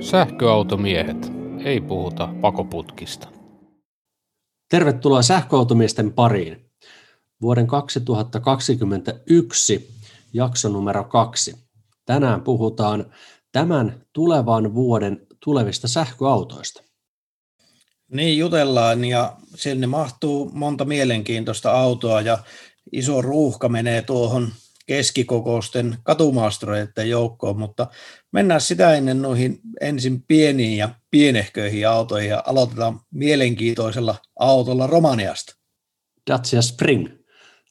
Sähköautomiehet. Ei puhuta pakoputkista. Tervetuloa sähköautomiesten pariin. Vuoden 2021 jakso numero kaksi. Tänään puhutaan tämän tulevan vuoden tulevista sähköautoista. Niin jutellaan ja sinne mahtuu monta mielenkiintoista autoa ja iso ruuhka menee tuohon keskikokoisten katumaastureiden joukkoon, mutta mennään sitä ennen noihin ensin pieniin ja pienehköihin autoihin ja aloitetaan mielenkiintoisella autolla Romaniasta. Dacia Spring.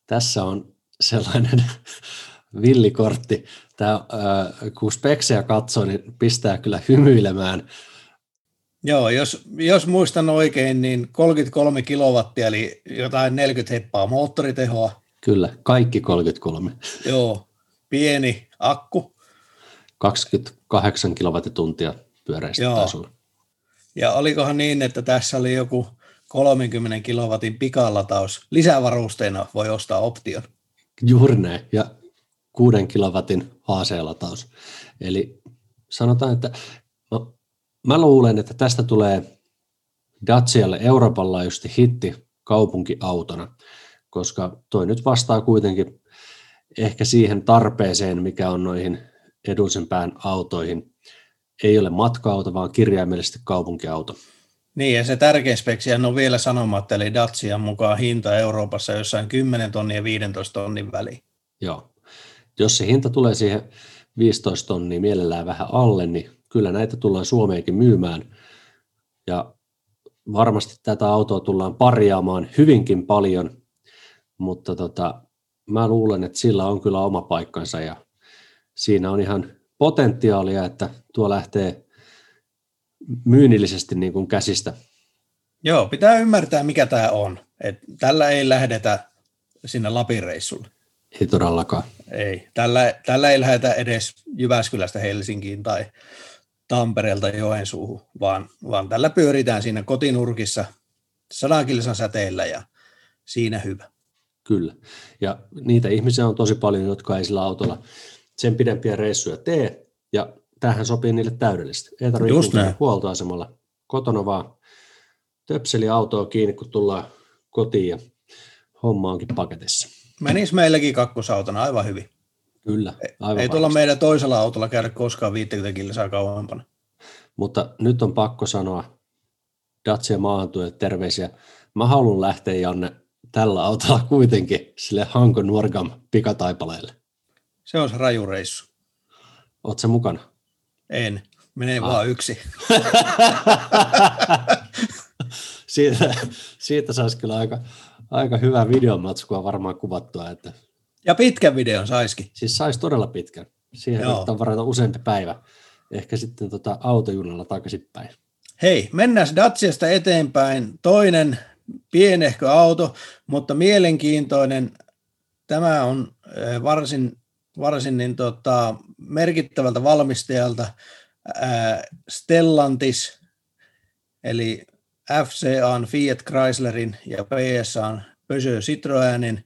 Tässä on sellainen villikortti. Tämä, äh, kun speksejä katsoo, niin pistää kyllä hymyilemään. Joo, jos, jos muistan oikein, niin 33 kilowattia, eli jotain 40 heppaa moottoritehoa, Kyllä, kaikki 33. Joo, pieni akku. 28 kilowattituntia pyöreistä Joo. tasolla. Ja olikohan niin, että tässä oli joku 30 kilowatin pikalataus. Lisävarusteena voi ostaa option. Juuri näin, ja 6 kilowatin AC-lataus. Eli sanotaan, että no, mä luulen, että tästä tulee Dacialle Euroopan laajuisesti hitti kaupunkiautona koska toi nyt vastaa kuitenkin ehkä siihen tarpeeseen, mikä on noihin edullisen pään autoihin. Ei ole matka-auto, vaan kirjaimellisesti kaupunkiauto. Niin, ja se tärkein speksi on vielä sanomatta, eli Dacian mukaan hinta Euroopassa jossain 10 tonnia ja 15 tonnin väliin. Joo. Jos se hinta tulee siihen 15 tonnia mielellään vähän alle, niin kyllä näitä tullaan Suomeenkin myymään. Ja varmasti tätä autoa tullaan parjaamaan hyvinkin paljon mutta tota, mä luulen, että sillä on kyllä oma paikkansa ja siinä on ihan potentiaalia, että tuo lähtee myynnillisesti niin kuin käsistä. Joo, pitää ymmärtää, mikä tämä on. Et tällä ei lähdetä sinne Lapin reissulle. Ei todellakaan. Ei. Tällä, tällä ei lähdetä edes Jyväskylästä Helsinkiin tai Tampereelta Joensuuhun, vaan, vaan tällä pyöritään siinä kotinurkissa sadan kilsan säteellä ja siinä hyvä. Kyllä. Ja niitä ihmisiä on tosi paljon, jotka ei sillä autolla sen pidempiä reissuja tee, ja tähän sopii niille täydellisesti. Ei tarvitse huoltoasemalla kotona, vaan töpseli autoa kiinni, kun tullaan kotiin ja homma onkin paketissa. Menis meilläkin kakkosautona aivan hyvin. Kyllä, aivan Ei tuolla meidän toisella autolla käydä koskaan 50 kilsaa kauempana. Mutta nyt on pakko sanoa Dacia maahantuojat terveisiä. Mä haluan lähteä, Janne, tällä autolla kuitenkin sille Hanko Nuorgam pikataipaleelle. Se on se raju reissu. Oot se mukana? En. Menee ah. vaan yksi. siitä, siitä saisi kyllä aika, aika hyvää videomatskua varmaan kuvattua. Että... Ja pitkän videon saisikin. Siis saisi todella pitkän. Siihen on varata useampi päivä. Ehkä sitten tota autojunalla takaisinpäin. Hei, mennään Datsiasta eteenpäin. Toinen pienehkö auto, mutta mielenkiintoinen. Tämä on varsin, varsin niin tota, merkittävältä valmistajalta ää, Stellantis, eli FCA Fiat Chryslerin ja PSA Peugeot Citroenin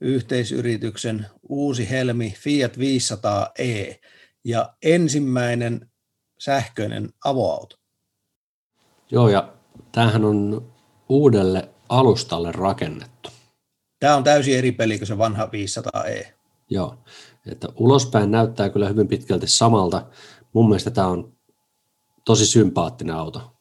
yhteisyrityksen uusi helmi Fiat 500e ja ensimmäinen sähköinen avoauto. Joo, ja tämähän on uudelle alustalle rakennettu. Tämä on täysin eri peli kuin se vanha 500e. Joo, että ulospäin näyttää kyllä hyvin pitkälti samalta. Mun mielestä tämä on tosi sympaattinen auto.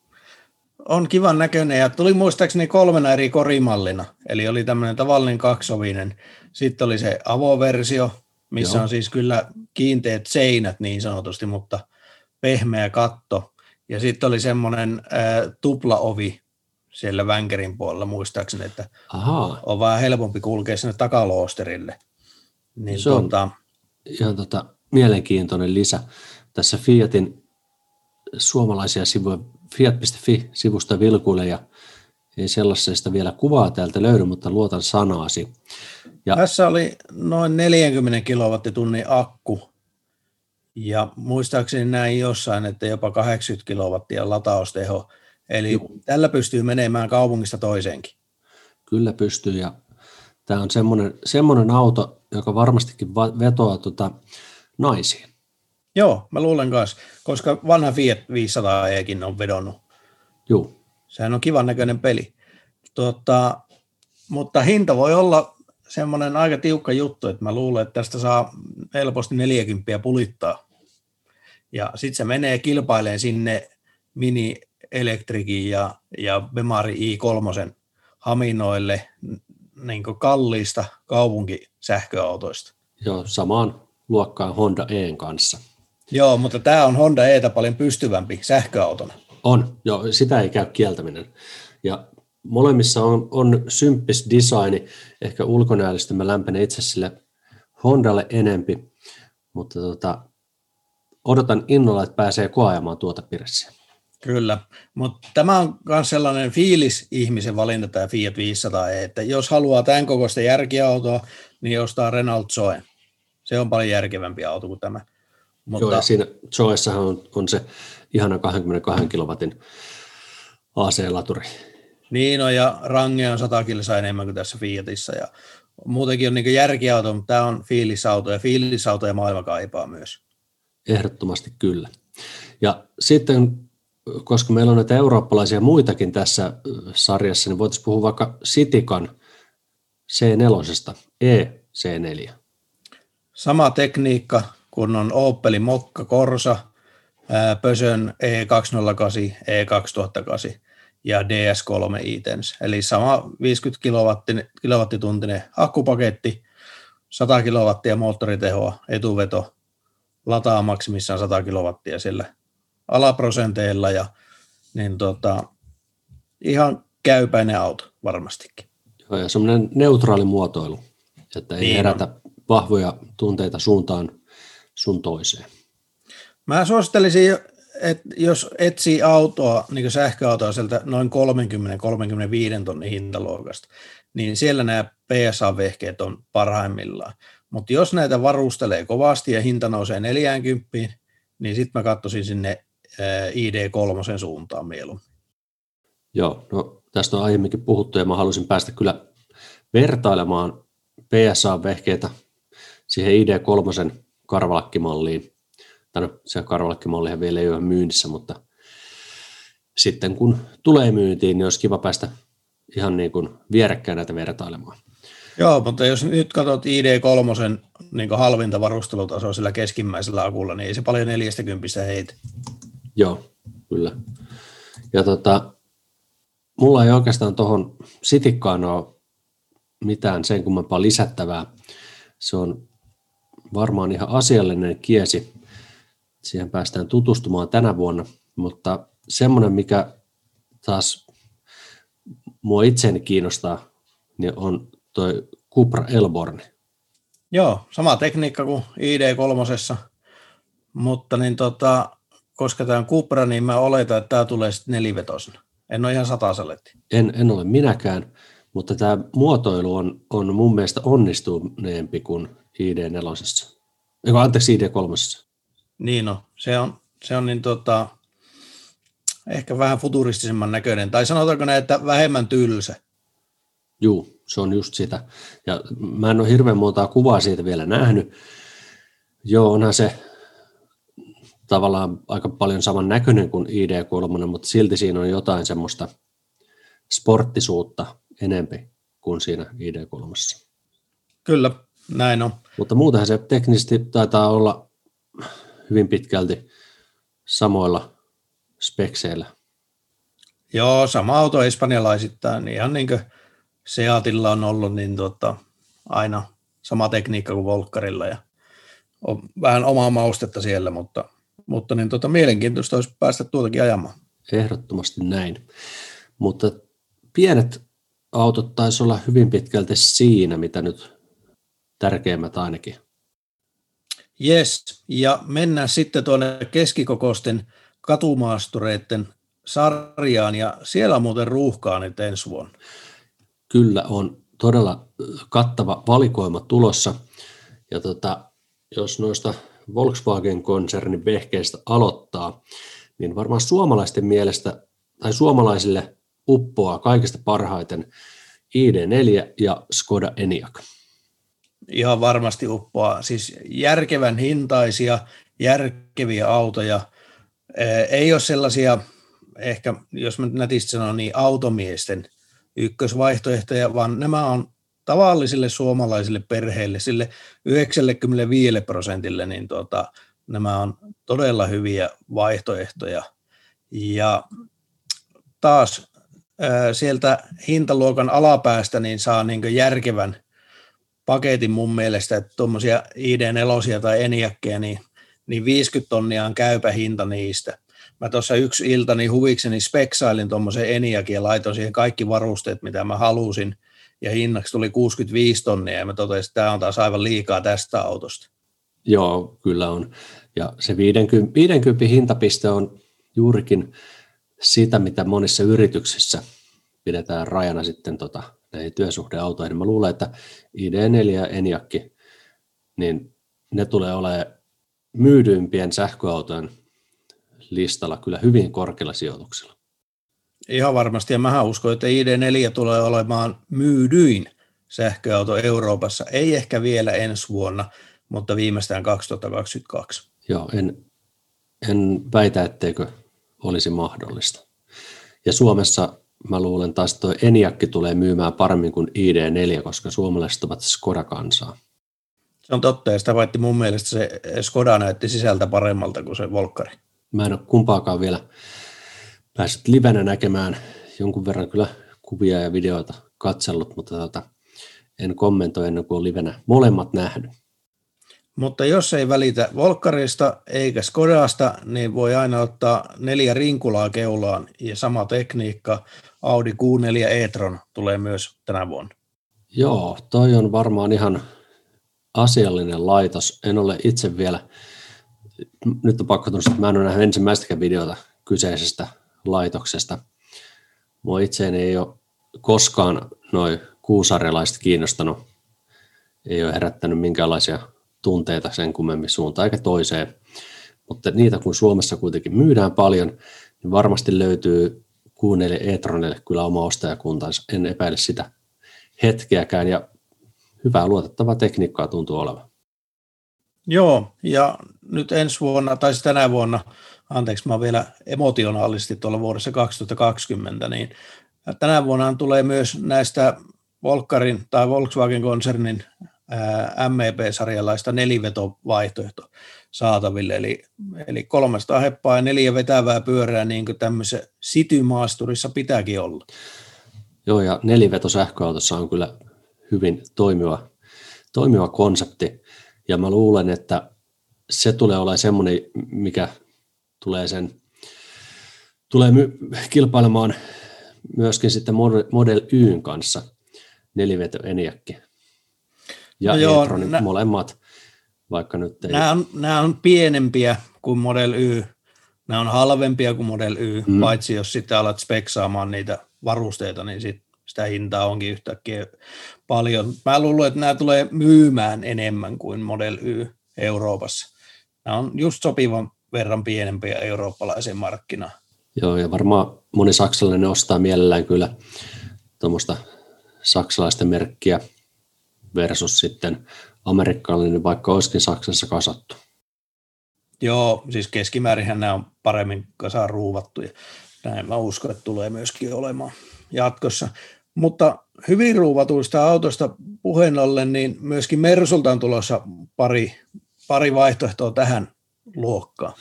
On kivan näköinen ja tuli muistaakseni kolmena eri korimallina. Eli oli tämmöinen tavallinen kaksovinen. Sitten oli se avoversio, missä Joo. on siis kyllä kiinteät seinät niin sanotusti, mutta pehmeä katto. Ja sitten oli semmoinen äh, tuplaovi, siellä Vänkerin puolella muistaakseni, että Aha. on vähän helpompi kulkea sinne takaloosterille. Niin Se tuota, on ihan tota, mielenkiintoinen lisä. Tässä Fiatin suomalaisia sivuja, fiat.fi-sivusta vilkuille ja ei sellaisesta vielä kuvaa täältä löydy, mutta luotan sanaasi. Ja, Tässä oli noin 40 kilowattitunnin akku ja muistaakseni näin jossain, että jopa 80 kilowattia latausteho. Eli Joo. tällä pystyy menemään kaupungista toiseenkin. Kyllä pystyy ja tämä on semmoinen, semmoinen auto, joka varmastikin vetoaa tuota naisiin. Joo, mä luulen kanssa, koska vanha Fiat 500ekin on vedonnut. Joo. Sehän on kivan näköinen peli. Tuota, mutta hinta voi olla semmoinen aika tiukka juttu, että mä luulen, että tästä saa helposti 40 pulittaa. Ja sitten se menee kilpaileen sinne Mini Electricin ja, ja Bemari i3 haminoille niin kalliista kaupunkisähköautoista. Joo, samaan luokkaan Honda E:n kanssa. Joo, mutta tämä on Honda Etä paljon pystyvämpi sähköautona. On, joo, sitä ei käy kieltäminen. Ja molemmissa on, on symppis designi, ehkä ulkonäöllisesti mä lämpenen itse sille Hondalle enempi, mutta tota, odotan innolla, että pääsee koajamaan tuota pirssiä. Kyllä, mutta tämä on myös sellainen fiilis ihmisen valinta tämä Fiat 500, että jos haluaa tämän kokoista järkiautoa, niin ostaa Renault Zoe. Se on paljon järkevämpi auto kuin tämä. Mutta... Joo, ja siinä Zoessahan on, on se ihana 22 kilowatin AC-laturi. Niin on, ja range on 100 kilsaa enemmän kuin tässä Fiatissa, ja muutenkin on niin järkiauto, mutta tämä on fiilisauto, ja fiilisauto ja maailma kaipaa myös. Ehdottomasti kyllä. Ja sitten, koska meillä on näitä eurooppalaisia muitakin tässä sarjassa, niin voitaisiin puhua vaikka Citikan C4, EC4. Sama tekniikka, kun on Opelin Mokka Corsa, Pösön E208, E2008 ja DS3 Itens. Eli sama 50 kilowattituntinen akkupaketti, 100 kilowattia moottoritehoa, etuveto, lataa maksimissaan 100 kilowattia sillä alaprosenteilla ja niin tota, ihan käypäinen auto varmastikin. Joo, ja semmoinen neutraali muotoilu, että ei niin herätä on. vahvoja tunteita suuntaan sun toiseen. Mä suosittelisin, että jos etsii autoa, niin sähköautoa sieltä noin 30-35 tonnin hintaluokasta, niin siellä nämä PSA-vehkeet on parhaimmillaan. Mutta jos näitä varustelee kovasti ja hinta nousee 40, niin sitten mä katsoisin sinne ID3 suuntaan mieluummin. Joo, no tästä on aiemminkin puhuttu ja mä halusin päästä kyllä vertailemaan PSA-vehkeitä siihen ID3 karvalakkimalliin. Tai no, se karvalakkimallihan vielä ei ole myynnissä, mutta sitten kun tulee myyntiin, niin olisi kiva päästä ihan niin kuin vierekkäin näitä vertailemaan. Joo, mutta jos nyt katsot ID3 niin halvinta varustelutasoa sillä keskimmäisellä akulla, niin ei se paljon 40 heitä. Joo, kyllä. Ja tota, mulla ei oikeastaan tuohon sitikkaan ole mitään sen kummempaa lisättävää. Se on varmaan ihan asiallinen kiesi. Siihen päästään tutustumaan tänä vuonna, mutta semmoinen, mikä taas mua itseäni kiinnostaa, niin on toi Cupra Elborn. Joo, sama tekniikka kuin ID3, mutta niin tota, koska tämä on Cupra, niin mä oletan, että tämä tulee sitten nelivetosena. En ole ihan satasaletti. En, en ole minäkään, mutta tämä muotoilu on, on mun mielestä onnistuneempi kuin ID4. Eikö, anteeksi, ID3. Niin no, se on, se on niin tota, ehkä vähän futuristisemman näköinen, tai sanotaanko näin, että vähemmän tylsä. Joo, se on just sitä. Ja mä en ole hirveän montaa kuvaa siitä vielä nähnyt. Joo, onhan se tavallaan aika paljon saman näköinen kuin ID3, mutta silti siinä on jotain semmoista sporttisuutta enempi kuin siinä ID3. Kyllä, näin on. Mutta muutenhan se teknisesti taitaa olla hyvin pitkälti samoilla spekseillä. Joo, sama auto espanjalaisittain, ihan niin kuin Seatilla on ollut niin tota, aina sama tekniikka kuin Volkkarilla ja on vähän omaa maustetta siellä, mutta, mutta niin tota, mielenkiintoista olisi päästä tuotakin ajamaan. Ehdottomasti näin. Mutta pienet autot taisi olla hyvin pitkälti siinä, mitä nyt tärkeimmät ainakin. Yes, ja mennään sitten tuonne keskikokoisten katumaastureiden sarjaan, ja siellä on muuten ruuhkaa nyt ensi vuonna. Kyllä on todella kattava valikoima tulossa, ja tota, jos noista Volkswagen-konsernin vehkeistä aloittaa, niin varmaan suomalaisten mielestä, tai suomalaisille uppoaa kaikista parhaiten ID4 ja Skoda Enyaq ihan varmasti uppoaa. Siis järkevän hintaisia järkeviä autoja. Ei ole sellaisia, ehkä jos mä nätisti sanon, niin automiesten ykkösvaihtoehtoja, vaan nämä on tavallisille suomalaisille perheille, sille 95 prosentille, niin tuota, nämä on todella hyviä vaihtoehtoja. Ja taas sieltä hintaluokan alapäästä niin saa niin järkevän paketin mun mielestä, että tuommoisia ID4 tai Eniakkeja, niin, niin 50 tonnia on käypä hinta niistä. Mä tuossa yksi ilta niin huvikseni speksailin tuommoisen Eniakin ja laitoin siihen kaikki varusteet, mitä mä halusin, ja hinnaksi tuli 65 tonnia, ja mä totesin, että tämä on taas aivan liikaa tästä autosta. Joo, kyllä on. Ja se 50, 50 hintapiste on juurikin sitä, mitä monissa yrityksissä pidetään rajana sitten tota, näihin työsuhdeautoihin. Mä luulen, että ID4 ja Eniakki, niin ne tulee olemaan myydyimpien sähköautojen listalla kyllä hyvin korkealla sijoituksella. Ihan varmasti, ja mä uskon, että ID4 tulee olemaan myydyin sähköauto Euroopassa, ei ehkä vielä ensi vuonna, mutta viimeistään 2022. Joo, en, en väitä, etteikö olisi mahdollista. Ja Suomessa mä luulen taas, että Eniakki tulee myymään paremmin kuin ID4, koska suomalaiset ovat Skoda-kansaa. Se on totta, ja sitä vaitti mun mielestä se Skoda näytti sisältä paremmalta kuin se Volkari. Mä en ole kumpaakaan vielä päässyt livenä näkemään jonkun verran kyllä kuvia ja videoita katsellut, mutta tota, en kommentoi ennen kuin on livenä molemmat nähnyt. Mutta jos ei välitä Volkkarista eikä Skodasta, niin voi aina ottaa neljä rinkulaa keulaan ja sama tekniikka. Audi Q4 e-tron tulee myös tänä vuonna. Joo, toi on varmaan ihan asiallinen laitos. En ole itse vielä, nyt on pakko tunnustaa, että mä en ole nähnyt ensimmäistäkään videota kyseisestä laitoksesta. Mua itseäni ei ole koskaan noin kuusarjalaiset kiinnostanut. Ei ole herättänyt minkäänlaisia tunteita sen kummemmin suuntaan eikä toiseen. Mutta niitä kun Suomessa kuitenkin myydään paljon, niin varmasti löytyy Q4 e-tronille kyllä oma ostajakuntansa. En epäile sitä hetkeäkään ja hyvää luotettavaa tekniikkaa tuntuu olevan. Joo, ja nyt ensi vuonna, tai siis tänä vuonna, anteeksi, mä vielä emotionaalisesti tuolla vuodessa 2020, niin tänä vuonna tulee myös näistä Volkkarin tai Volkswagen-konsernin MEP-sarjalaista nelivetovaihtoehto saataville, eli, eli 300 heppaa ja neljä vetävää pyörää niin kuin tämmöisessä citymaasturissa pitääkin olla. Joo, ja neliveto sähköautossa on kyllä hyvin toimiva, toimiva konsepti, ja mä luulen, että se tulee olemaan semmoinen, mikä tulee sen tulee my- kilpailemaan myöskin sitten Model Yn kanssa neliveto Eniakki ja no joo, nä- molemmat, vaikka nyt ei... Nämä on, nämä on pienempiä kuin Model Y, nämä on halvempia kuin Model Y, mm. paitsi jos sitten alat speksaamaan niitä varusteita, niin sit sitä hintaa onkin yhtäkkiä paljon. Mä luulen, että nämä tulee myymään enemmän kuin Model Y Euroopassa. Nämä on just sopivan verran pienempiä eurooppalaisen markkinaan. Joo, ja varmaan moni saksalainen ostaa mielellään kyllä tuommoista saksalaisten merkkiä versus sitten amerikkalainen, vaikka olisikin Saksassa kasattu. Joo, siis keskimäärinhän nämä on paremmin kasaan ruuvattuja. Näin mä uskon, että tulee myöskin olemaan jatkossa. Mutta hyvin ruuvatuista autoista puheen ollen, niin myöskin Mersulta on tulossa pari, pari vaihtoehtoa tähän luokkaan.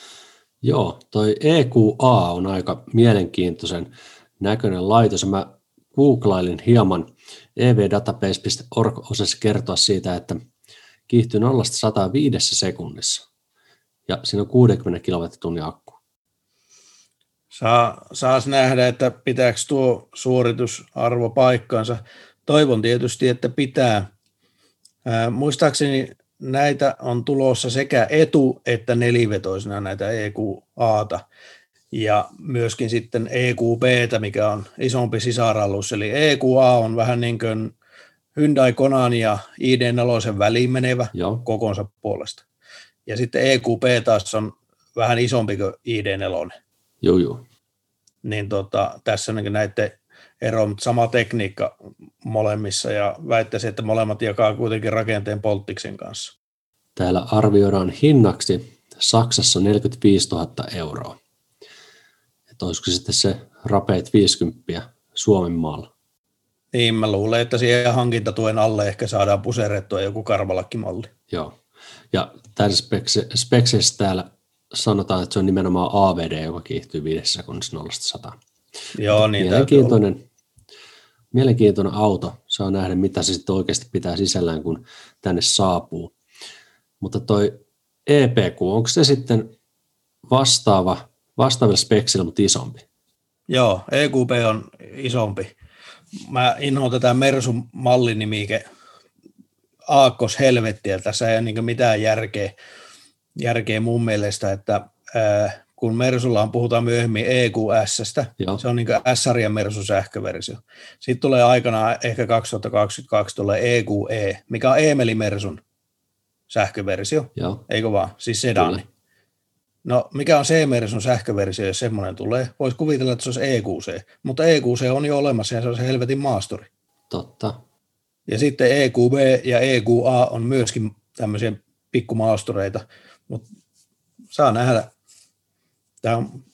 Joo, toi EQA on aika mielenkiintoisen näköinen laitos. Mä googlailin hieman evdatabase.org osasi kertoa siitä, että kiihtyy 0-105 sekunnissa ja siinä on 60 kilowattitunnin akku. Saa, saas nähdä, että pitääkö tuo suoritusarvo paikkaansa. Toivon tietysti, että pitää. Ää, muistaakseni näitä on tulossa sekä etu- että nelivetoisena näitä EQAta ja myöskin sitten EQB, mikä on isompi sisarallus, eli EQA on vähän niin kuin Hyundai Konan ja ID4 väliin menevä Joo. kokonsa puolesta. Ja sitten EQP taas on vähän isompi kuin ID4. Joo, joo. Niin tota, tässä on näiden ero, mutta sama tekniikka molemmissa ja väittäisin, että molemmat jakaa kuitenkin rakenteen polttiksen kanssa. Täällä arvioidaan hinnaksi Saksassa 45 000 euroa. Että olisiko sitten se rapeet 50 Suomen maalla? Niin, mä luulen, että siihen hankintatuen alle ehkä saadaan puserettua joku karvalakkimalli. Joo. Ja tässä spekseissä täällä sanotaan, että se on nimenomaan AVD, joka kiihtyy viidessä sekunnissa 0 100. Joo, niin mielenkiintoinen, mielenkiintoinen auto. Saa nähdä, mitä se sitten oikeasti pitää sisällään, kun tänne saapuu. Mutta toi EPQ, onko se sitten vastaava, vastaavilla speksillä, mutta isompi? Joo, EQP on isompi. Mä inhoan tätä Mersun mallinimike aakkos helvettiä. Tässä ei ole niin mitään järkeä, järkeä mun mielestä, että kun Mersulla puhutaan myöhemmin EQSstä, Joo. se on niin S-sarjan Mersun sähköversio. Sitten tulee aikana ehkä 2022 tulee EQE, mikä on Emeli Mersun sähköversio, Joo. eikö vaan, siis sedani. Kyllä. No mikä on C-Mersun sähköversio, jos semmoinen tulee? Voisi kuvitella, että se olisi EQC, mutta EQC on jo olemassa ja se on se helvetin maasturi. Totta. Ja sitten EQB ja EQA on myöskin tämmöisiä pikkumaastureita, mutta saa nähdä. Tämä on,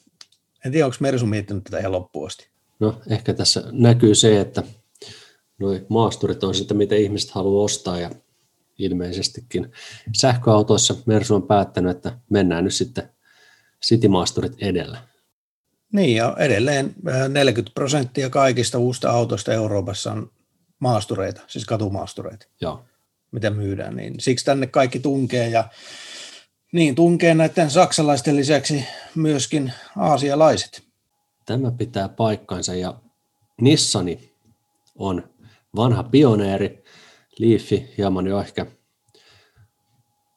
en tiedä, onko Mersu miettinyt tätä ihan loppuun asti. No ehkä tässä näkyy se, että nuo maasturit on sitä, mitä ihmiset haluaa ostaa ja ilmeisestikin sähköautoissa Mersu on päättänyt, että mennään nyt sitten City-maasturit edellä. Niin ja edelleen 40 prosenttia kaikista uusista autoista Euroopassa on maastureita, siis katumaastureita, Joo. mitä myydään. Niin siksi tänne kaikki tunkee ja niin tunkee näiden saksalaisten lisäksi myöskin aasialaiset. Tämä pitää paikkansa ja Nissani on vanha pioneeri, Leafi hieman jo ehkä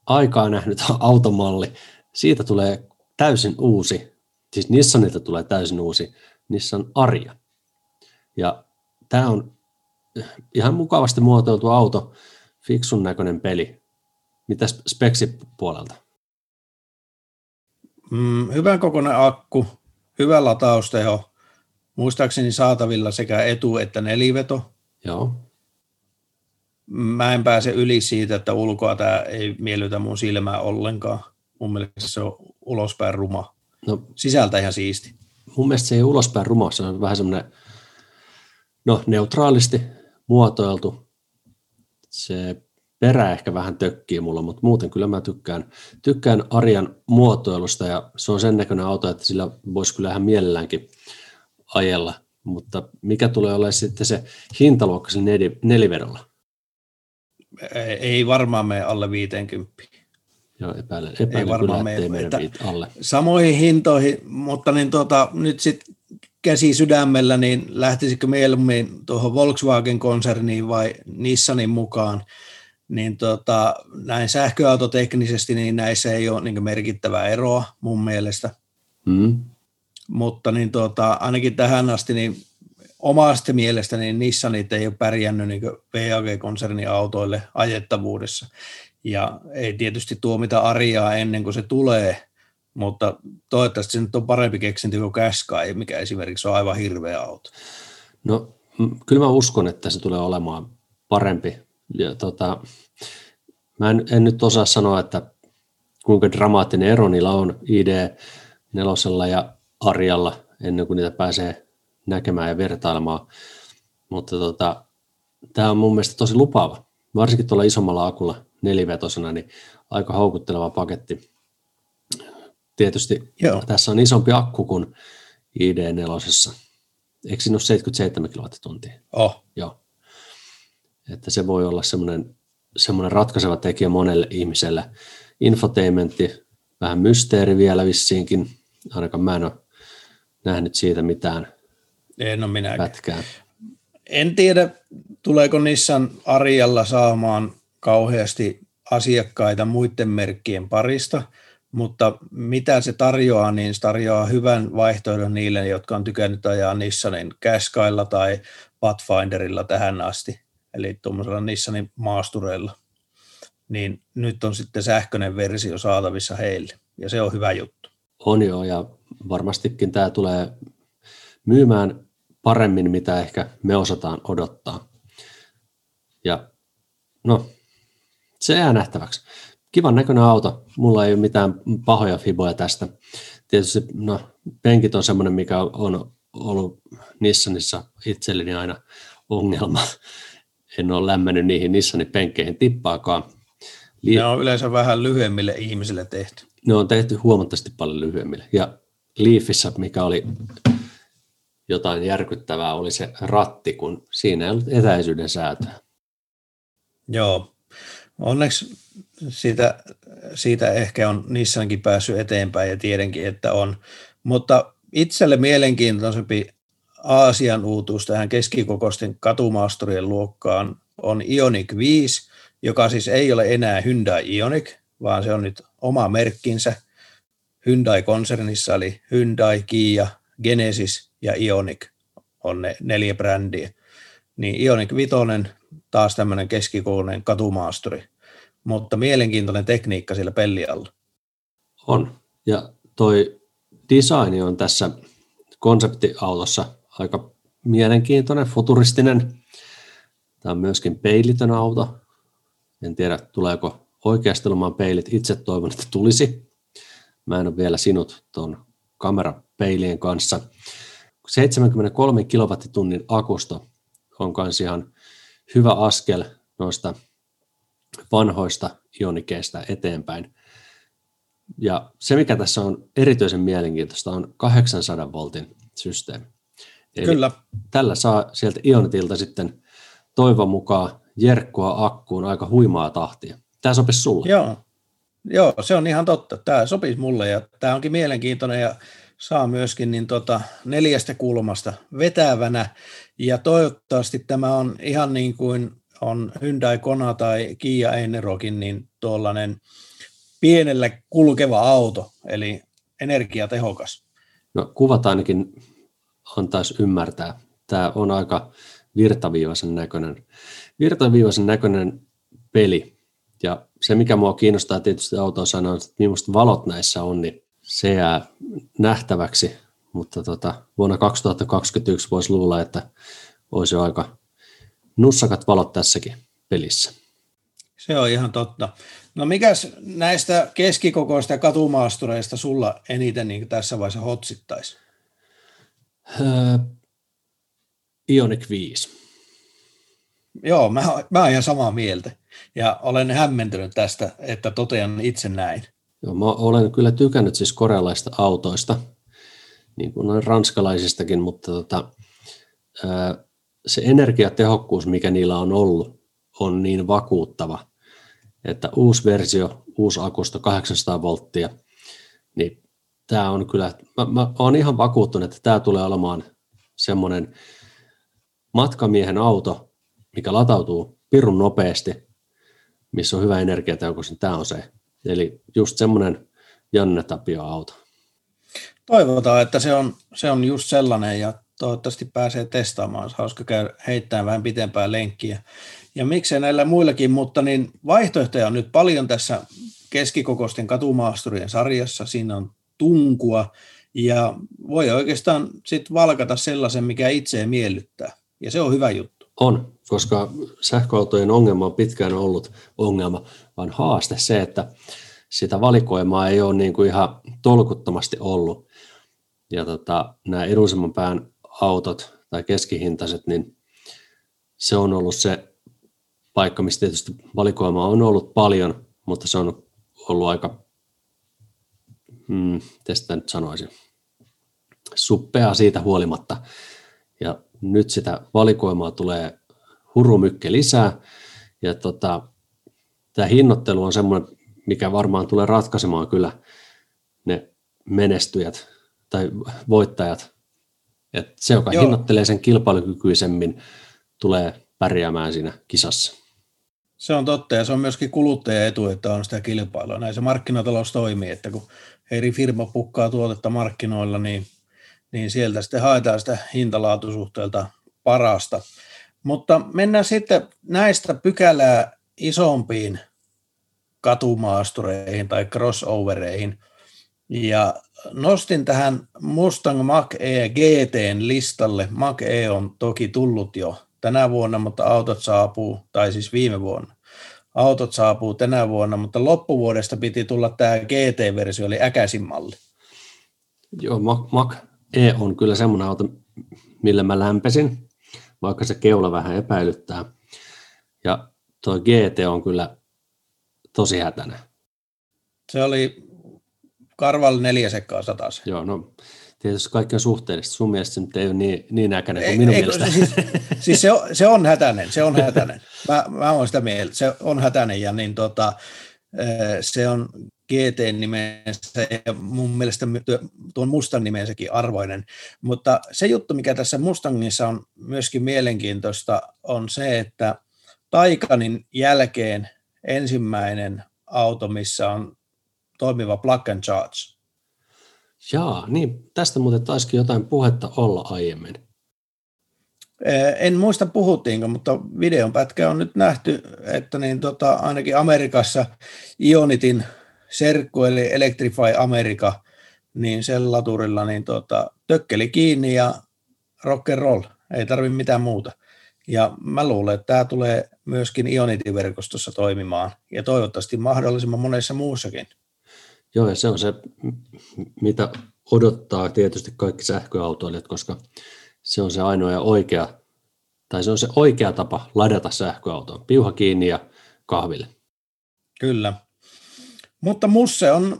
aikaa nähnyt automalli. Siitä tulee täysin uusi, siis Nissanilta tulee täysin uusi Nissan Arja. Ja tämä on ihan mukavasti muotoiltu auto, fiksun näköinen peli. Mitä speksi puolelta? Mm, hyvän kokoinen akku, hyvä latausteho, muistaakseni saatavilla sekä etu- että neliveto. Joo. Mä en pääse yli siitä, että ulkoa tämä ei miellytä mun silmää ollenkaan. Mun mielestä se on ulospäin ruma. No, Sisältä ihan siisti. Mun mielestä se ei ulospäin ruma, se on vähän semmoinen no, neutraalisti muotoiltu. Se perä ehkä vähän tökkii mulla, mutta muuten kyllä mä tykkään, tykkään Arjan muotoilusta ja se on sen näköinen auto, että sillä voisi kyllä ihan mielelläänkin ajella. Mutta mikä tulee olemaan sitten se hintaluokka sillä nelivedolla? Ei varmaan mene alle 50. Joo, epäilen, epäilen ei varmaan kyllä, mene, että alle. Samoihin hintoihin, mutta niin tuota, nyt sitten käsi sydämellä, niin lähtisikö mieluummin tuohon Volkswagen-konserniin vai Nissanin mukaan, niin tota, näin sähköautoteknisesti, niin näissä ei ole niin merkittävää eroa mun mielestä. Mm. Mutta niin tota, ainakin tähän asti niin omasta mielestä niin Nissanit ei ole pärjännyt niin VAG-konsernin autoille ajettavuudessa. Ja ei tietysti tuomita arjaa ennen kuin se tulee, mutta toivottavasti se nyt on parempi keksintö kuin Qashqai, mikä esimerkiksi on aivan hirveä auto. No kyllä mä uskon, että se tulee olemaan parempi. Ja, tota, mä en, en nyt osaa sanoa, että kuinka dramaattinen ero niillä on ID4 ja Arjalla ennen kuin niitä pääsee näkemään ja vertailemaan. Mutta tota, tämä on mun mielestä tosi lupaava, varsinkin tuolla isommalla akulla nelivetosena, niin aika houkutteleva paketti Tietysti Joo. tässä on isompi akku kuin ID4. Eikö siinä ole 77 kilowattituntia? Oh. Joo. Että se voi olla semmoinen, semmoinen ratkaiseva tekijä monelle ihmiselle. Infotainmentti, vähän mysteeri vielä vissiinkin. Ainakaan mä en ole nähnyt siitä mitään en ole minäkään. pätkää. En tiedä, tuleeko Nissan Arialla saamaan kauheasti asiakkaita muiden merkkien parista – mutta mitä se tarjoaa, niin se tarjoaa hyvän vaihtoehdon niille, jotka on tykännyt ajaa Nissanin Qashqailla tai Pathfinderilla tähän asti, eli tuommoisella Nissanin maastureilla. Niin nyt on sitten sähköinen versio saatavissa heille, ja se on hyvä juttu. On joo, ja varmastikin tämä tulee myymään paremmin, mitä ehkä me osataan odottaa. Ja no, se jää nähtäväksi kivan näköinen auto. Mulla ei ole mitään pahoja fiboja tästä. Tietysti no, penkit on semmoinen, mikä on ollut Nissanissa itselleni aina ongelma. En ole lämmennyt niihin Nissanin penkkeihin tippaakaan. Li- ne on yleensä vähän lyhyemmille ihmisille tehty. Ne on tehty huomattavasti paljon lyhyemmille. Ja Leafissä, mikä oli jotain järkyttävää, oli se ratti, kun siinä ei ollut etäisyyden säätöä. Joo, onneksi siitä, siitä ehkä on Nissankin päässyt eteenpäin ja tiedänkin, että on. Mutta itselle mielenkiintoisempi Aasian uutuus tähän keskikokoisten katumaasturien luokkaan on Ionic 5, joka siis ei ole enää Hyundai Ionic, vaan se on nyt oma merkkinsä Hyundai-konsernissa, eli Hyundai, Kia, Genesis ja Ionic on ne neljä brändiä. Niin Ionic 5 taas tämmöinen keskikokoinen katumaasturi, mutta mielenkiintoinen tekniikka sillä pellialla. On, ja toi design on tässä konseptiautossa aika mielenkiintoinen, futuristinen. Tämä on myöskin peilitön auto. En tiedä, tuleeko oikeasti olemaan peilit. Itse toivon, että tulisi. Mä en ole vielä sinut tuon kamerapeilien kanssa. 73 kilowattitunnin akusto on myös ihan hyvä askel noista vanhoista ionikeista eteenpäin. Ja se, mikä tässä on erityisen mielenkiintoista, on 800 voltin systeemi. Eli Kyllä. Tällä saa sieltä Ionitilta sitten toivon mukaan jerkkua akkuun aika huimaa tahtia. Tämä sopisi sulle. Joo. Joo, se on ihan totta. Tämä sopisi mulle ja tämä onkin mielenkiintoinen ja saa myöskin niin tota neljästä kulmasta vetävänä ja toivottavasti tämä on ihan niin kuin on Hyundai Kona tai Kia Einerokin, niin tuollainen pienellä kulkeva auto, eli energiatehokas. No kuvat ainakin antaisi ymmärtää. Tämä on aika virtaviivaisen näköinen, virtaviivaisen näköinen peli. Ja se, mikä mua kiinnostaa tietysti autossa on, että millaista valot näissä on, niin se jää nähtäväksi. Mutta tota, vuonna 2021 voisi luulla, että olisi jo aika nussakat valot tässäkin pelissä. Se on ihan totta. No mikäs näistä keskikokoista katumaastureista sulla eniten niin tässä vaiheessa hotsittaisi? Öö, Ionic 5. Joo, mä, mä oon ihan samaa mieltä ja olen hämmentynyt tästä, että totean itse näin. Joo, mä olen kyllä tykännyt siis korealaisista autoista, niin kuin noin ranskalaisistakin, mutta tota, se energiatehokkuus, mikä niillä on ollut, on niin vakuuttava, että uusi versio, uusi akusto 800 volttia, niin tämä on kyllä, mä, mä olen ihan vakuuttunut, että tämä tulee olemaan semmoinen matkamiehen auto, mikä latautuu pirun nopeasti, missä on hyvä energiatehokkuus, niin tämä on se. Eli just semmoinen Janne Tapio auto. Toivotaan, että se on, se on just sellainen ja toivottavasti pääsee testaamaan. Olisi hauska käydä heittämään vähän pitempää lenkkiä. Ja miksei näillä muillakin, mutta niin vaihtoehtoja on nyt paljon tässä keskikokoisten katumaasturien sarjassa. Siinä on tunkua ja voi oikeastaan sitten valkata sellaisen, mikä itseä miellyttää. Ja se on hyvä juttu. On, koska sähköautojen ongelma on pitkään ollut ongelma, vaan haaste se, että sitä valikoimaa ei ole niin kuin ihan tolkuttomasti ollut. Ja tota, nämä edullisemman pään autot tai keskihintaiset, niin se on ollut se paikka, missä tietysti valikoima on ollut paljon, mutta se on ollut aika, hmm, sitä nyt sanoisin, suppea siitä huolimatta. Ja nyt sitä valikoimaa tulee hurumykke lisää, ja tota, tämä hinnoittelu on semmoinen, mikä varmaan tulee ratkaisemaan kyllä ne menestyjät tai voittajat et se, joka Joo. hinnoittelee sen kilpailukykyisemmin, tulee pärjäämään siinä kisassa. Se on totta ja se on myöskin kuluttajan etu, että on sitä kilpailua. Näin se markkinatalous toimii, että kun eri firma pukkaa tuotetta markkinoilla, niin, niin sieltä sitten haetaan sitä hintalaatusuhteelta parasta. Mutta mennään sitten näistä pykälää isompiin katumaastureihin tai crossovereihin. Ja nostin tähän Mustang Mach-E GTn listalle. Mach-E on toki tullut jo tänä vuonna, mutta autot saapuu, tai siis viime vuonna. Autot saapuu tänä vuonna, mutta loppuvuodesta piti tulla tämä GT-versio, eli äkäisin malli. Joo, Mac E on kyllä semmoinen auto, millä mä lämpesin, vaikka se keula vähän epäilyttää. Ja tuo GT on kyllä tosi hätäinen. Se oli karvalle neljä sekkaa satas. Joo, no tietysti kaikki on suhteellista. Sun mielestä se nyt ei ole niin, niin äkäinen kuin minun ei, mielestä. Siis, siis se, on, se on hätäinen, se on hätäinen. Mä, mä olen sitä mieltä, se on hätäinen ja niin tota, se on GT-nimensä ja mun mielestä tuon Mustang nimensäkin arvoinen. Mutta se juttu, mikä tässä Mustangissa on myöskin mielenkiintoista, on se, että Taikanin jälkeen ensimmäinen auto, missä on toimiva plug and charge. Jaa, niin tästä muuten taisikin jotain puhetta olla aiemmin. En muista puhuttiinko, mutta videon pätkä on nyt nähty, että niin tota, ainakin Amerikassa Ionitin serkku eli Electrify America, niin sen laturilla niin tota, tökkeli kiinni ja rock and roll, ei tarvi mitään muuta. Ja mä luulen, että tämä tulee myöskin Ionity-verkostossa toimimaan ja toivottavasti mahdollisimman monessa muussakin. Joo, ja se on se, mitä odottaa tietysti kaikki sähköautoilijat, koska se on se ainoa ja oikea, tai se on se oikea tapa ladata sähköautoa. Piuha kiinni ja kahville. Kyllä. Mutta Musse on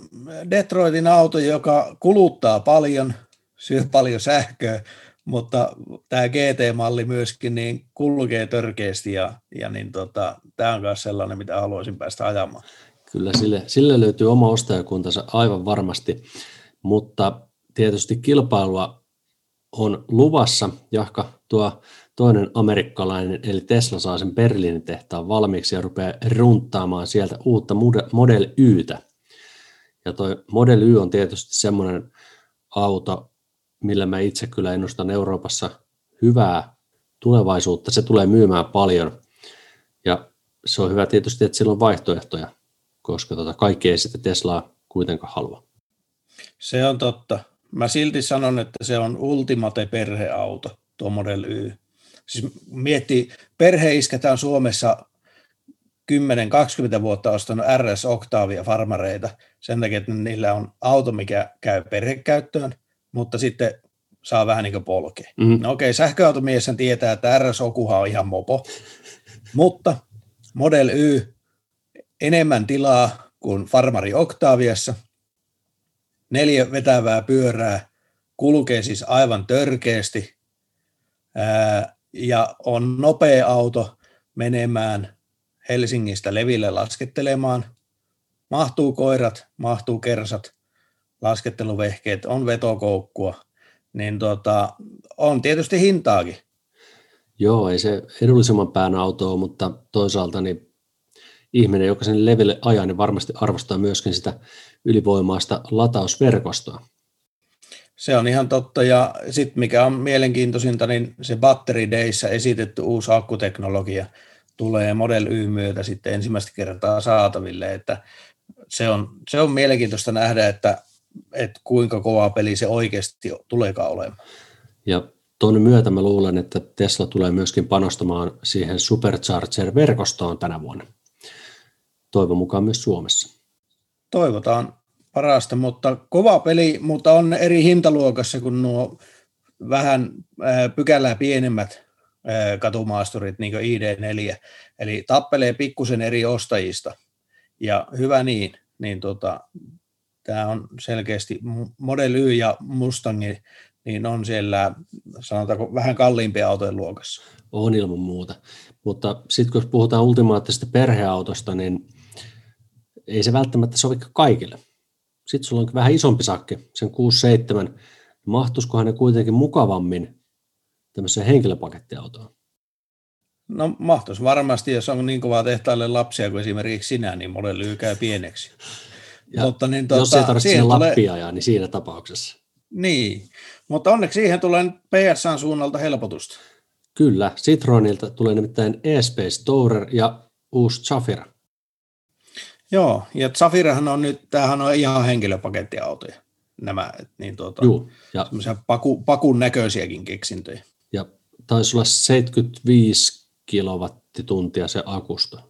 Detroitin auto, joka kuluttaa paljon, syö paljon sähköä, mutta tämä GT-malli myöskin niin kulkee törkeästi ja, ja niin tota, tämä on myös sellainen, mitä haluaisin päästä ajamaan. Kyllä sille, sille löytyy oma ostajakuntansa aivan varmasti, mutta tietysti kilpailua on luvassa, jahka tuo toinen amerikkalainen, eli Tesla saa sen Berliinin tehtaan valmiiksi ja rupeaa runttaamaan sieltä uutta Model Ytä. Ja toi Model Y on tietysti semmoinen auto, millä mä itse kyllä ennustan Euroopassa hyvää tulevaisuutta. Se tulee myymään paljon ja se on hyvä tietysti, että sillä on vaihtoehtoja, koska tota kaikki ei sitä Teslaa kuitenkaan halua. Se on totta. Mä silti sanon, että se on ultimate perheauto, tuo Model Y. Siis miettii, perheiskä on Suomessa 10-20 vuotta ostanut RS Octavia farmareita sen takia, että niillä on auto, mikä käy perhekäyttöön, mutta sitten saa vähän niin kuin polkea. Mm. No okei, okay, sähköautomies sen tietää, että RS Okuha on ihan mopo, mutta Model Y enemmän tilaa kuin Farmari Octaviassa, neljä vetävää pyörää, kulkee siis aivan törkeästi ja on nopea auto menemään Helsingistä Leville laskettelemaan. Mahtuu koirat, mahtuu kersat, lasketteluvehkeet, on vetokoukkua, niin tota, on tietysti hintaakin. Joo, ei se edullisemman pään auto ole, mutta toisaalta niin ihminen, joka sen leville ajaa, niin varmasti arvostaa myöskin sitä ylivoimaista latausverkostoa. Se on ihan totta, ja sitten mikä on mielenkiintoisinta, niin se Battery Dayssä esitetty uusi akkuteknologia tulee Model Y myötä sitten ensimmäistä kertaa saataville, että se on, se on mielenkiintoista nähdä, että, että kuinka kova peli se oikeasti tuleekaan olemaan. Ja tuon myötä mä luulen, että Tesla tulee myöskin panostamaan siihen Supercharger-verkostoon tänä vuonna. Toivon mukaan myös Suomessa. Toivotaan parasta, mutta kova peli, mutta on eri hintaluokassa kuin nuo vähän pykälää pienemmät katumaasturit, niin kuin ID4. Eli tappelee pikkusen eri ostajista. Ja hyvä niin, niin tota, tämä on selkeästi Model Y ja Mustangi, niin on siellä sanotaanko vähän kalliimpia autojen luokassa. On ilman muuta. Mutta sitten kun puhutaan ultimaattisesta perheautosta, niin ei se välttämättä sovi kaikille. Sitten sulla on vähän isompi sakki, sen 6-7. Mahtuisikohan ne kuitenkin mukavammin tämmöiseen henkilöpakettiautoon? No mahtuisi varmasti, jos on niin kovaa tehtaille lapsia kuin esimerkiksi sinä, niin Model käy pieneksi. Ja mutta niin, tuota, jos ei tarvitse siihen lappia ajaa, niin siinä tapauksessa. Niin, mutta onneksi siihen tulee PSAn suunnalta helpotusta. Kyllä, Citroenilta tulee nimittäin E-Space Tourer ja uusi Zafira. Joo, ja Zafirahan on nyt, tämähän on ihan henkilöpakettiautoja, nämä, niin tuota, Joo, ja paku, pakun näköisiäkin keksintöjä. Ja taisi olla 75 kilowattituntia se akusta.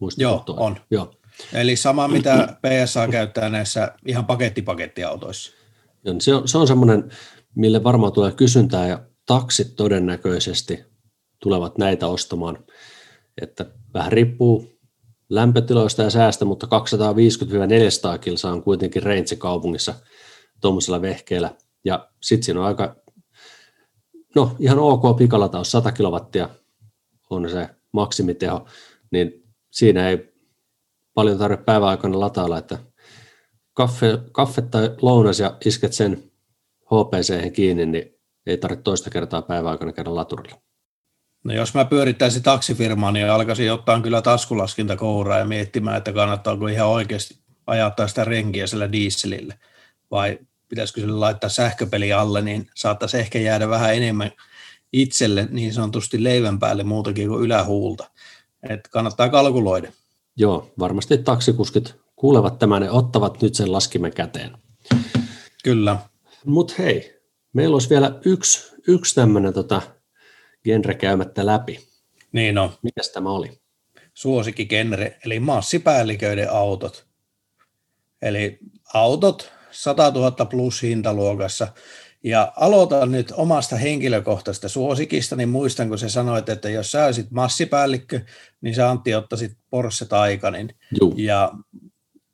Muistatko Joo, tuo? on. Joo. Eli sama, mitä PSA käyttää näissä ihan pakettipakettiautoissa. Niin se on, se on semmoinen, mille varmaan tulee kysyntää ja taksit todennäköisesti tulevat näitä ostamaan. Että vähän riippuu lämpötiloista ja säästä, mutta 250-400 kilsaa on kuitenkin range kaupungissa tuommoisella vehkeellä. Ja sitten siinä on aika, no ihan ok pikalataus, 100 kilowattia on se maksimiteho, niin siinä ei paljon tarvitse päivän aikana latailla, että kaffe, kaffe tai lounas ja isket sen HPC kiinni, niin ei tarvitse toista kertaa päivän aikana käydä laturilla. No jos mä pyörittäisin taksifirmaa, niin alkaisin ottaa kyllä taskulaskinta kouraa ja miettimään, että kannattaako ihan oikeasti ajattaa sitä renkiä sillä dieselillä. Vai pitäisikö sille laittaa sähköpeli alle, niin saattaisi ehkä jäädä vähän enemmän itselle niin sanotusti leivän päälle muutakin kuin ylähuulta. Et kannattaa kalkuloida. Joo, varmasti taksikuskit kuulevat tämän ja ottavat nyt sen laskimen käteen. Kyllä. Mutta hei, meillä olisi vielä yksi, yksi tämmöinen tota, genre käymättä läpi. Niin on. Mikäs tämä oli? Suosikkigenre, eli massipäälliköiden autot. Eli autot 100 000 plus hintaluokassa. Ja aloitan nyt omasta henkilökohtaisesta suosikista, niin muistan, kun sä sanoit, että jos sä olisit massipäällikkö, niin sä Antti ottaisit Porsche Taycanin. Juu. Ja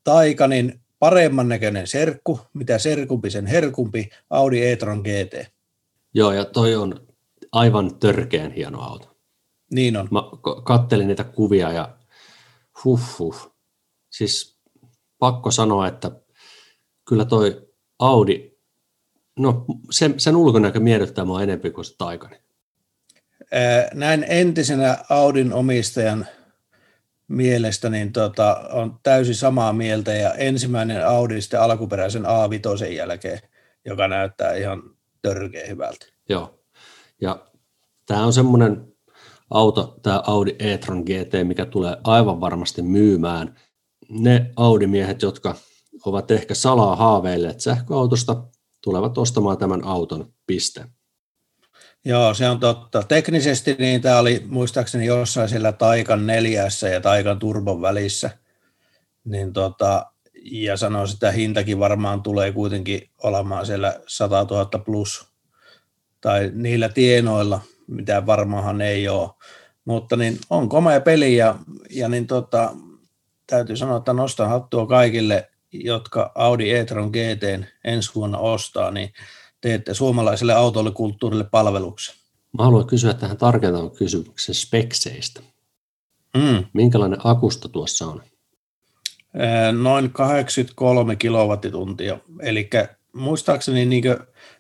Taycanin paremman näköinen serkku, mitä serkumpi sen herkumpi, Audi e-tron GT. Joo, ja toi on aivan törkeän hieno auto. Niin on. Mä kattelin niitä kuvia ja huh, huh. Siis pakko sanoa, että kyllä toi Audi, no sen, sen ulkonäkö miellyttää mua enemmän kuin se Taikani. Ää, Näin entisenä Audin omistajan mielestä niin tota, on täysin samaa mieltä ja ensimmäinen Audi sitten alkuperäisen A5 jälkeen, joka näyttää ihan törkeä hyvältä. Joo. Ja tämä on semmoinen auto, tämä Audi e-tron GT, mikä tulee aivan varmasti myymään. Ne Audi-miehet, jotka ovat ehkä salaa haaveilleet sähköautosta, tulevat ostamaan tämän auton, piste. Joo, se on totta. Teknisesti niin tämä oli muistaakseni jossain siellä Taikan neljässä ja Taikan turbon välissä. Niin tota, ja sanoisin, että hintakin varmaan tulee kuitenkin olemaan siellä 100 000 plus tai niillä tienoilla, mitä varmaanhan ei ole. Mutta niin on komea peli ja, ja niin tota, täytyy sanoa, että nostan hattua kaikille, jotka Audi e-tron GT ensi vuonna ostaa, niin teette suomalaiselle autoilikulttuurille palveluksen. Mä haluan kysyä tähän tarkentavan kysymyksen spekseistä. Mm. Minkälainen akusto tuossa on? Noin 83 kilowattituntia, eli muistaakseni niin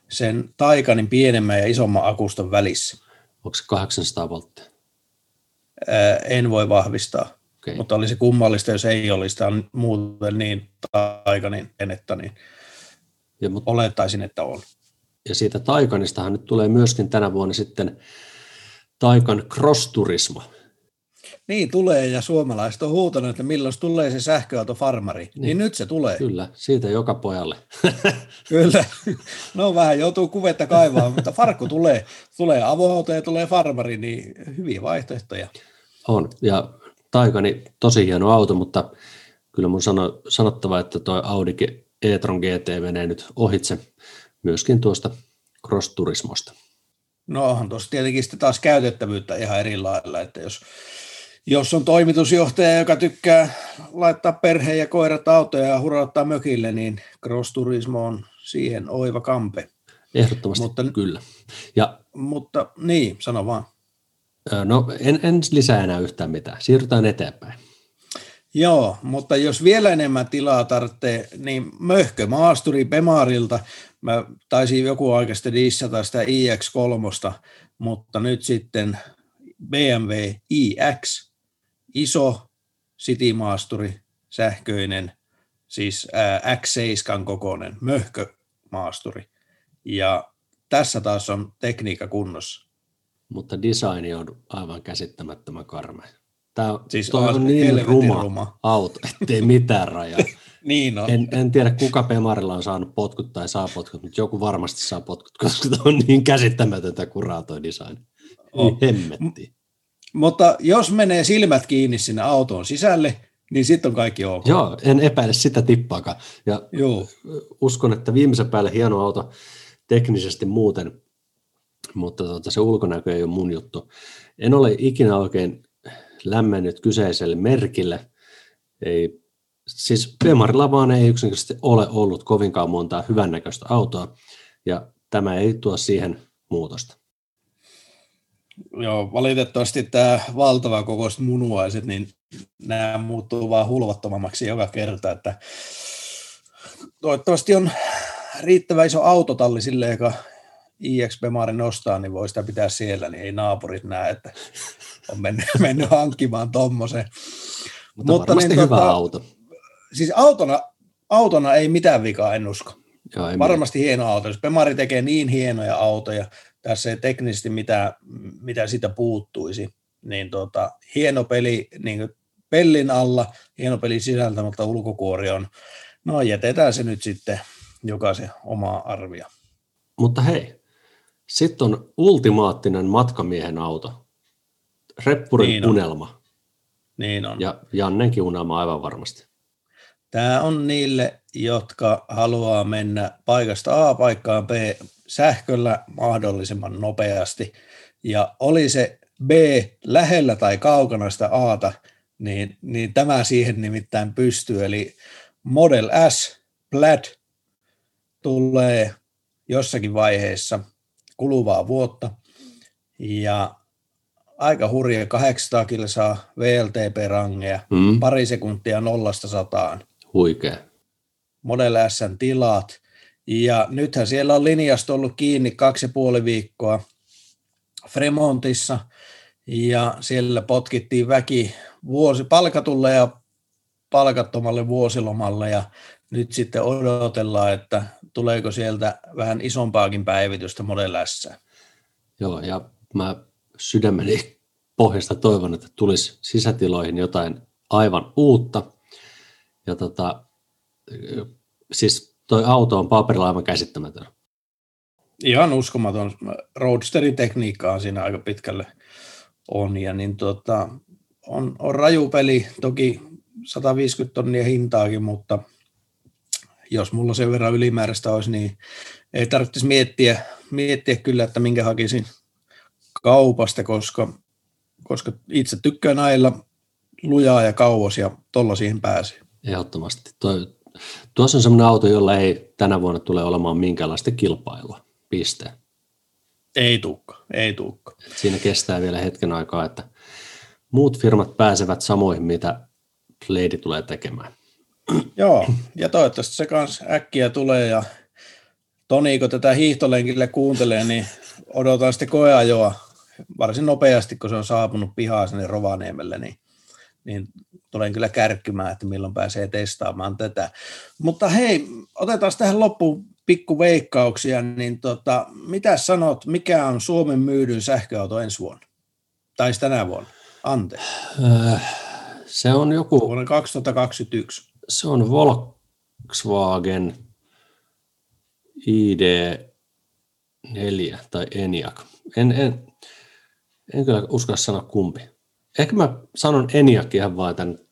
sen Taikanin pienemmän ja isomman akuston välissä. Onko se 800 volttia? Ää, En voi vahvistaa, Okay. mutta olisi kummallista, jos ei olisi. Tämä on muuten niin Taikanin enettä, niin Ja, mut, olettaisin, että on. ja siitä Taikanistahan nyt tulee myöskin tänä vuonna sitten Taikan Cross. Niin tulee, ja suomalaiset on huutanut, että milloin tulee se sähköautofarmari. Niin, niin nyt se tulee. Kyllä, siitä joka pojalle. Kyllä. No vähän joutuu kuvetta kaivaa, mutta farkku tulee. Tulee avoauto ja tulee farmari, niin hyviä vaihtoehtoja. On, ja Taikani tosi hieno auto, mutta kyllä mun sano, sanottava, että tuo Audi e-tron GT menee nyt ohitse myöskin tuosta Cross Turismosta. No onhan tuossa tietenkin sitten taas käytettävyyttä ihan eri lailla, että jos, jos on toimitusjohtaja, joka tykkää laittaa perheen ja koirat autoja ja hurauttaa mökille, niin Cross Turismo on siihen oiva kampe. Ehdottomasti Mutta- kyllä. Ja Mutta niin, sano vaan. no, en, en lisää enää yhtään mitään. Siirrytään eteenpäin. Joo, mutta jos vielä enemmän tilaa tarvitsee, niin möhkö maasturi Bemarilta. Mä taisin joku aika sitten dissata sitä iX3, mutta nyt sitten BMW iX, iso City-maasturi, sähköinen, siis ää, X7 kokoinen möhkömaasturi. Ja tässä taas on tekniikka kunnossa. Mutta designi on aivan käsittämättömän karmea. Tämä Siis toi on on niin ruma, ruma. auto, ettei mitään rajaa. Niin on. En, en tiedä, kuka Pemarilla on saanut potkut tai saa potkut, mutta joku varmasti saa potkut, koska tämä on niin käsittämätöntä kuraa toi design. On. Niin hemmetti. Mutta jos menee silmät kiinni sinne autoon sisälle, niin sitten on kaikki ok. Joo, en epäile sitä tippaakaan. Ja Joo. uskon, että viimeisen päälle hieno auto teknisesti muuten, mutta tuota, se ulkonäkö ei ole mun juttu. En ole ikinä oikein lämmennyt kyseiselle merkille. Ei, siis Bemarilla vaan ei yksinkertaisesti ole ollut kovinkaan montaa hyvännäköistä autoa, ja tämä ei tuo siihen muutosta. Joo, valitettavasti tämä valtava kokoiset munuaiset, niin nämä muuttuu vaan hulvattomammaksi joka kerta, että toivottavasti on riittävä iso autotalli sille, joka IX Bemari nostaa, niin voi sitä pitää siellä, niin ei naapurit näe, että on mennyt, mennyt hankkimaan tommosen. Mutta, Mutta niin, hyvä tota, auto. Siis autona, autona ei mitään vikaa, en usko. Joo, ei Varmasti mitään. hieno auto. Jos Bemari tekee niin hienoja autoja, tässä ei teknisesti mitä, mitä sitä puuttuisi, niin tota, hieno peli niin pellin alla, hieno peli sisältä, mutta ulkokuori on, no jätetään se nyt sitten jokaisen omaa arvia. Mutta hei, sitten on ultimaattinen matkamiehen auto. Reppurin niin unelma. Niin on. Ja Jannenkin unelma aivan varmasti. Tämä on niille, jotka haluaa mennä paikasta A paikkaan B sähköllä mahdollisimman nopeasti. Ja oli se B lähellä tai kaukana sitä Ata, niin, niin tämä siihen nimittäin pystyy. Eli Model S Plaid tulee jossakin vaiheessa kuluvaa vuotta. Ja aika hurja 800 kilsaa VLTP-rangeja, mm. pari sekuntia nollasta sataan. Huikea. Model S tilat. Ja nythän siellä on linjasta ollut kiinni kaksi ja puoli viikkoa Fremontissa, ja siellä potkittiin väki vuosi palkatulle ja palkattomalle vuosilomalle, ja nyt sitten odotellaan, että tuleeko sieltä vähän isompaakin päivitystä Model S. Joo, ja mä sydämeni pohjasta toivon, että tulisi sisätiloihin jotain aivan uutta. Ja tota, siis toi auto on paperilla aivan käsittämätön. Ihan uskomaton. Roadsterin tekniikka on siinä aika pitkälle on. Ja niin tota, on, on raju peli, toki 150 tonnia hintaakin, mutta jos mulla sen verran ylimääräistä olisi, niin ei tarvitsisi miettiä, miettiä kyllä, että minkä hakisin kaupasta, koska, koska itse tykkään ailla lujaa ja kauas ja tolla siihen pääsee. Ehdottomasti. Toi, tuossa on sellainen auto, jolla ei tänä vuonna tule olemaan minkäänlaista kilpailua. Piste. Ei tuukka, ei tuukka. Siinä kestää vielä hetken aikaa, että muut firmat pääsevät samoihin, mitä Lady tulee tekemään. Joo, ja toivottavasti se kanssa äkkiä tulee ja Toni, kun tätä hiihtolenkille kuuntelee, niin odotan sitten koeajoa varsin nopeasti, kun se on saapunut pihaa sinne Rovaniemelle, niin, niin tulen kyllä kärkkymään, että milloin pääsee testaamaan tätä. Mutta hei, otetaan tähän loppuun pikku veikkauksia, niin tota, mitä sanot, mikä on Suomen myydyn sähköauto ensi vuonna? Tai tänä vuonna? Ante. Äh, se on joku... Vuonna 2021. Se on Volkswagen ID4 tai Eniac. En, en, en kyllä uskalla sanoa kumpi. Ehkä mä sanon Eniac ihan vaan tämän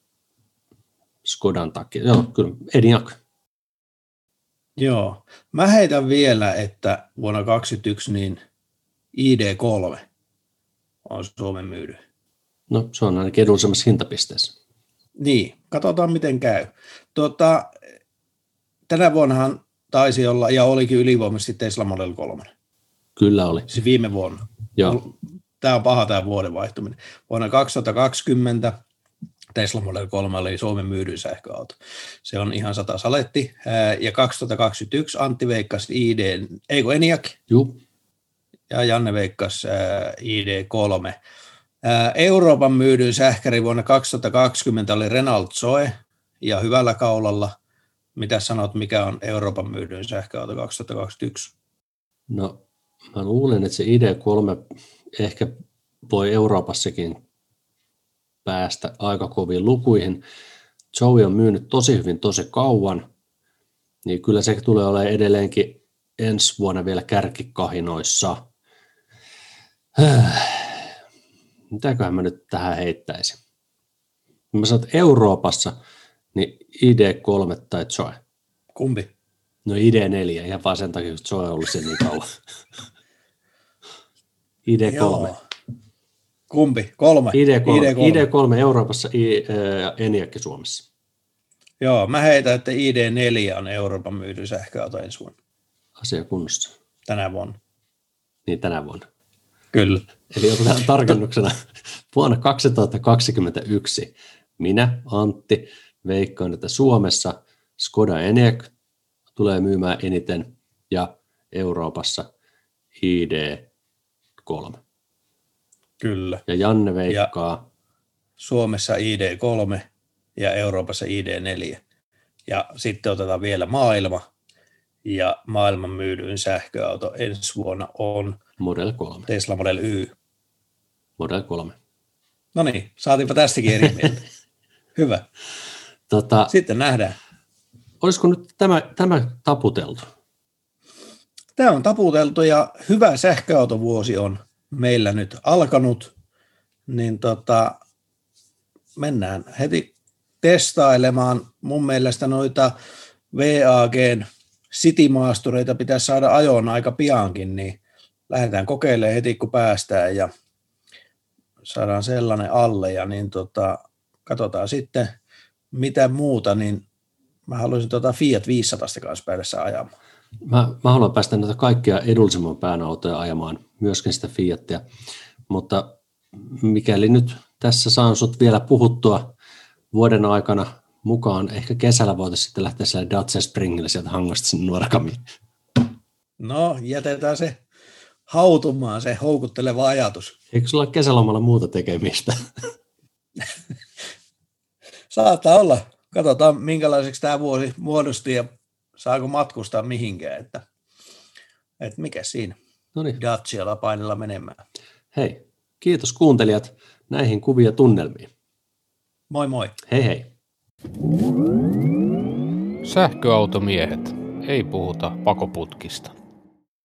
Skodan takia. Joo, kyllä Eniac. Joo. Mä heitän vielä, että vuonna 2021 niin ID3 on Suomen myydy. No se on ainakin edullisemmassa hintapisteessä. Niin, katsotaan miten käy. Tuota, tänä vuonnahan taisi olla, ja olikin ylivoimaisesti Tesla Model 3. Kyllä oli. Siis viime vuonna. Joo. Tämä on paha tämä vuoden vaihtuminen. Vuonna 2020 Tesla Model 3 oli Suomen myydyin sähköauto. Se on ihan sata saletti. Ja 2021 Antti veikkasi ID, ei kun Eniak. Juu. Ja Janne veikkasi ID3. Euroopan myydyin sähkäri vuonna 2020 oli Renault Zoe ja hyvällä kaulalla. Mitä sanot, mikä on Euroopan myydyin sähköauto 2021? No, mä luulen, että se ID3 ehkä voi Euroopassakin päästä aika koviin lukuihin. Joey on myynyt tosi hyvin tosi kauan, niin kyllä se tulee olemaan edelleenkin ensi vuonna vielä kärkikahinoissa. mitäköhän mä nyt tähän heittäisin. Mä sanon, että Euroopassa, niin ID3 tai Zoe. Kumpi? No ID4, ihan vaan sen takia, että Zoe on ollut se niin kauan. ID3. Joo. Kumpi? Kolme? ID3, ID3. ID3 Euroopassa, I, ää, Eniakki Suomessa. Joo, mä heitän, että ID4 on Euroopan myyty sähköauto ensi vuonna, Asia kunnossa. tänä vuonna. Niin tänä vuonna. Kyllä. Eli otetaan tarkennuksena vuonna 2021 minä, Antti, veikkaan, että Suomessa Skoda Enyaq tulee myymään eniten ja Euroopassa ID3. Kyllä. Ja Janne veikkaa, Suomessa ID3 ja Euroopassa ID4. Ja sitten otetaan vielä maailma. Ja maailman myydyin sähköauto ensi vuonna on Model 3. Tesla Model Y. Model 3. No niin, saatiinpa tästäkin eri mieltä. Hyvä. Tota, Sitten nähdään. olisiko nyt tämä, tämä taputeltu? Tämä on taputeltu ja hyvä sähköautovuosi on meillä nyt alkanut, niin tota, mennään heti testailemaan. Mun mielestä noita VAGn City-maastureita pitäisi saada ajoon aika piankin, niin lähdetään kokeilemaan heti kun päästään ja saadaan sellainen alle ja niin tota, katsotaan sitten mitä muuta, niin mä haluaisin tota Fiat 500 kanssa päädessä ajamaan. Mä, mä haluan päästä näitä kaikkia edullisemman pään autoja ajamaan, myöskin sitä Fiatia, mutta mikäli nyt tässä saan sut vielä puhuttua vuoden aikana mukaan, ehkä kesällä voitaisiin sitten lähteä siellä Dacia Springille sieltä hangasta sinne Nuorakamiin. No, jätetään se hautumaan, se houkutteleva ajatus. Eikö sulla ole kesälomalla muuta tekemistä? Saattaa olla. Katsotaan, minkälaiseksi tämä vuosi muodostui ja saako matkustaa mihinkään. Että, että mikä siinä No niin, Dacialla painella menemään. hei, kiitos kuuntelijat näihin kuvia tunnelmiin. Moi moi. Hei hei. Sähköautomiehet. Ei puhuta pakoputkista.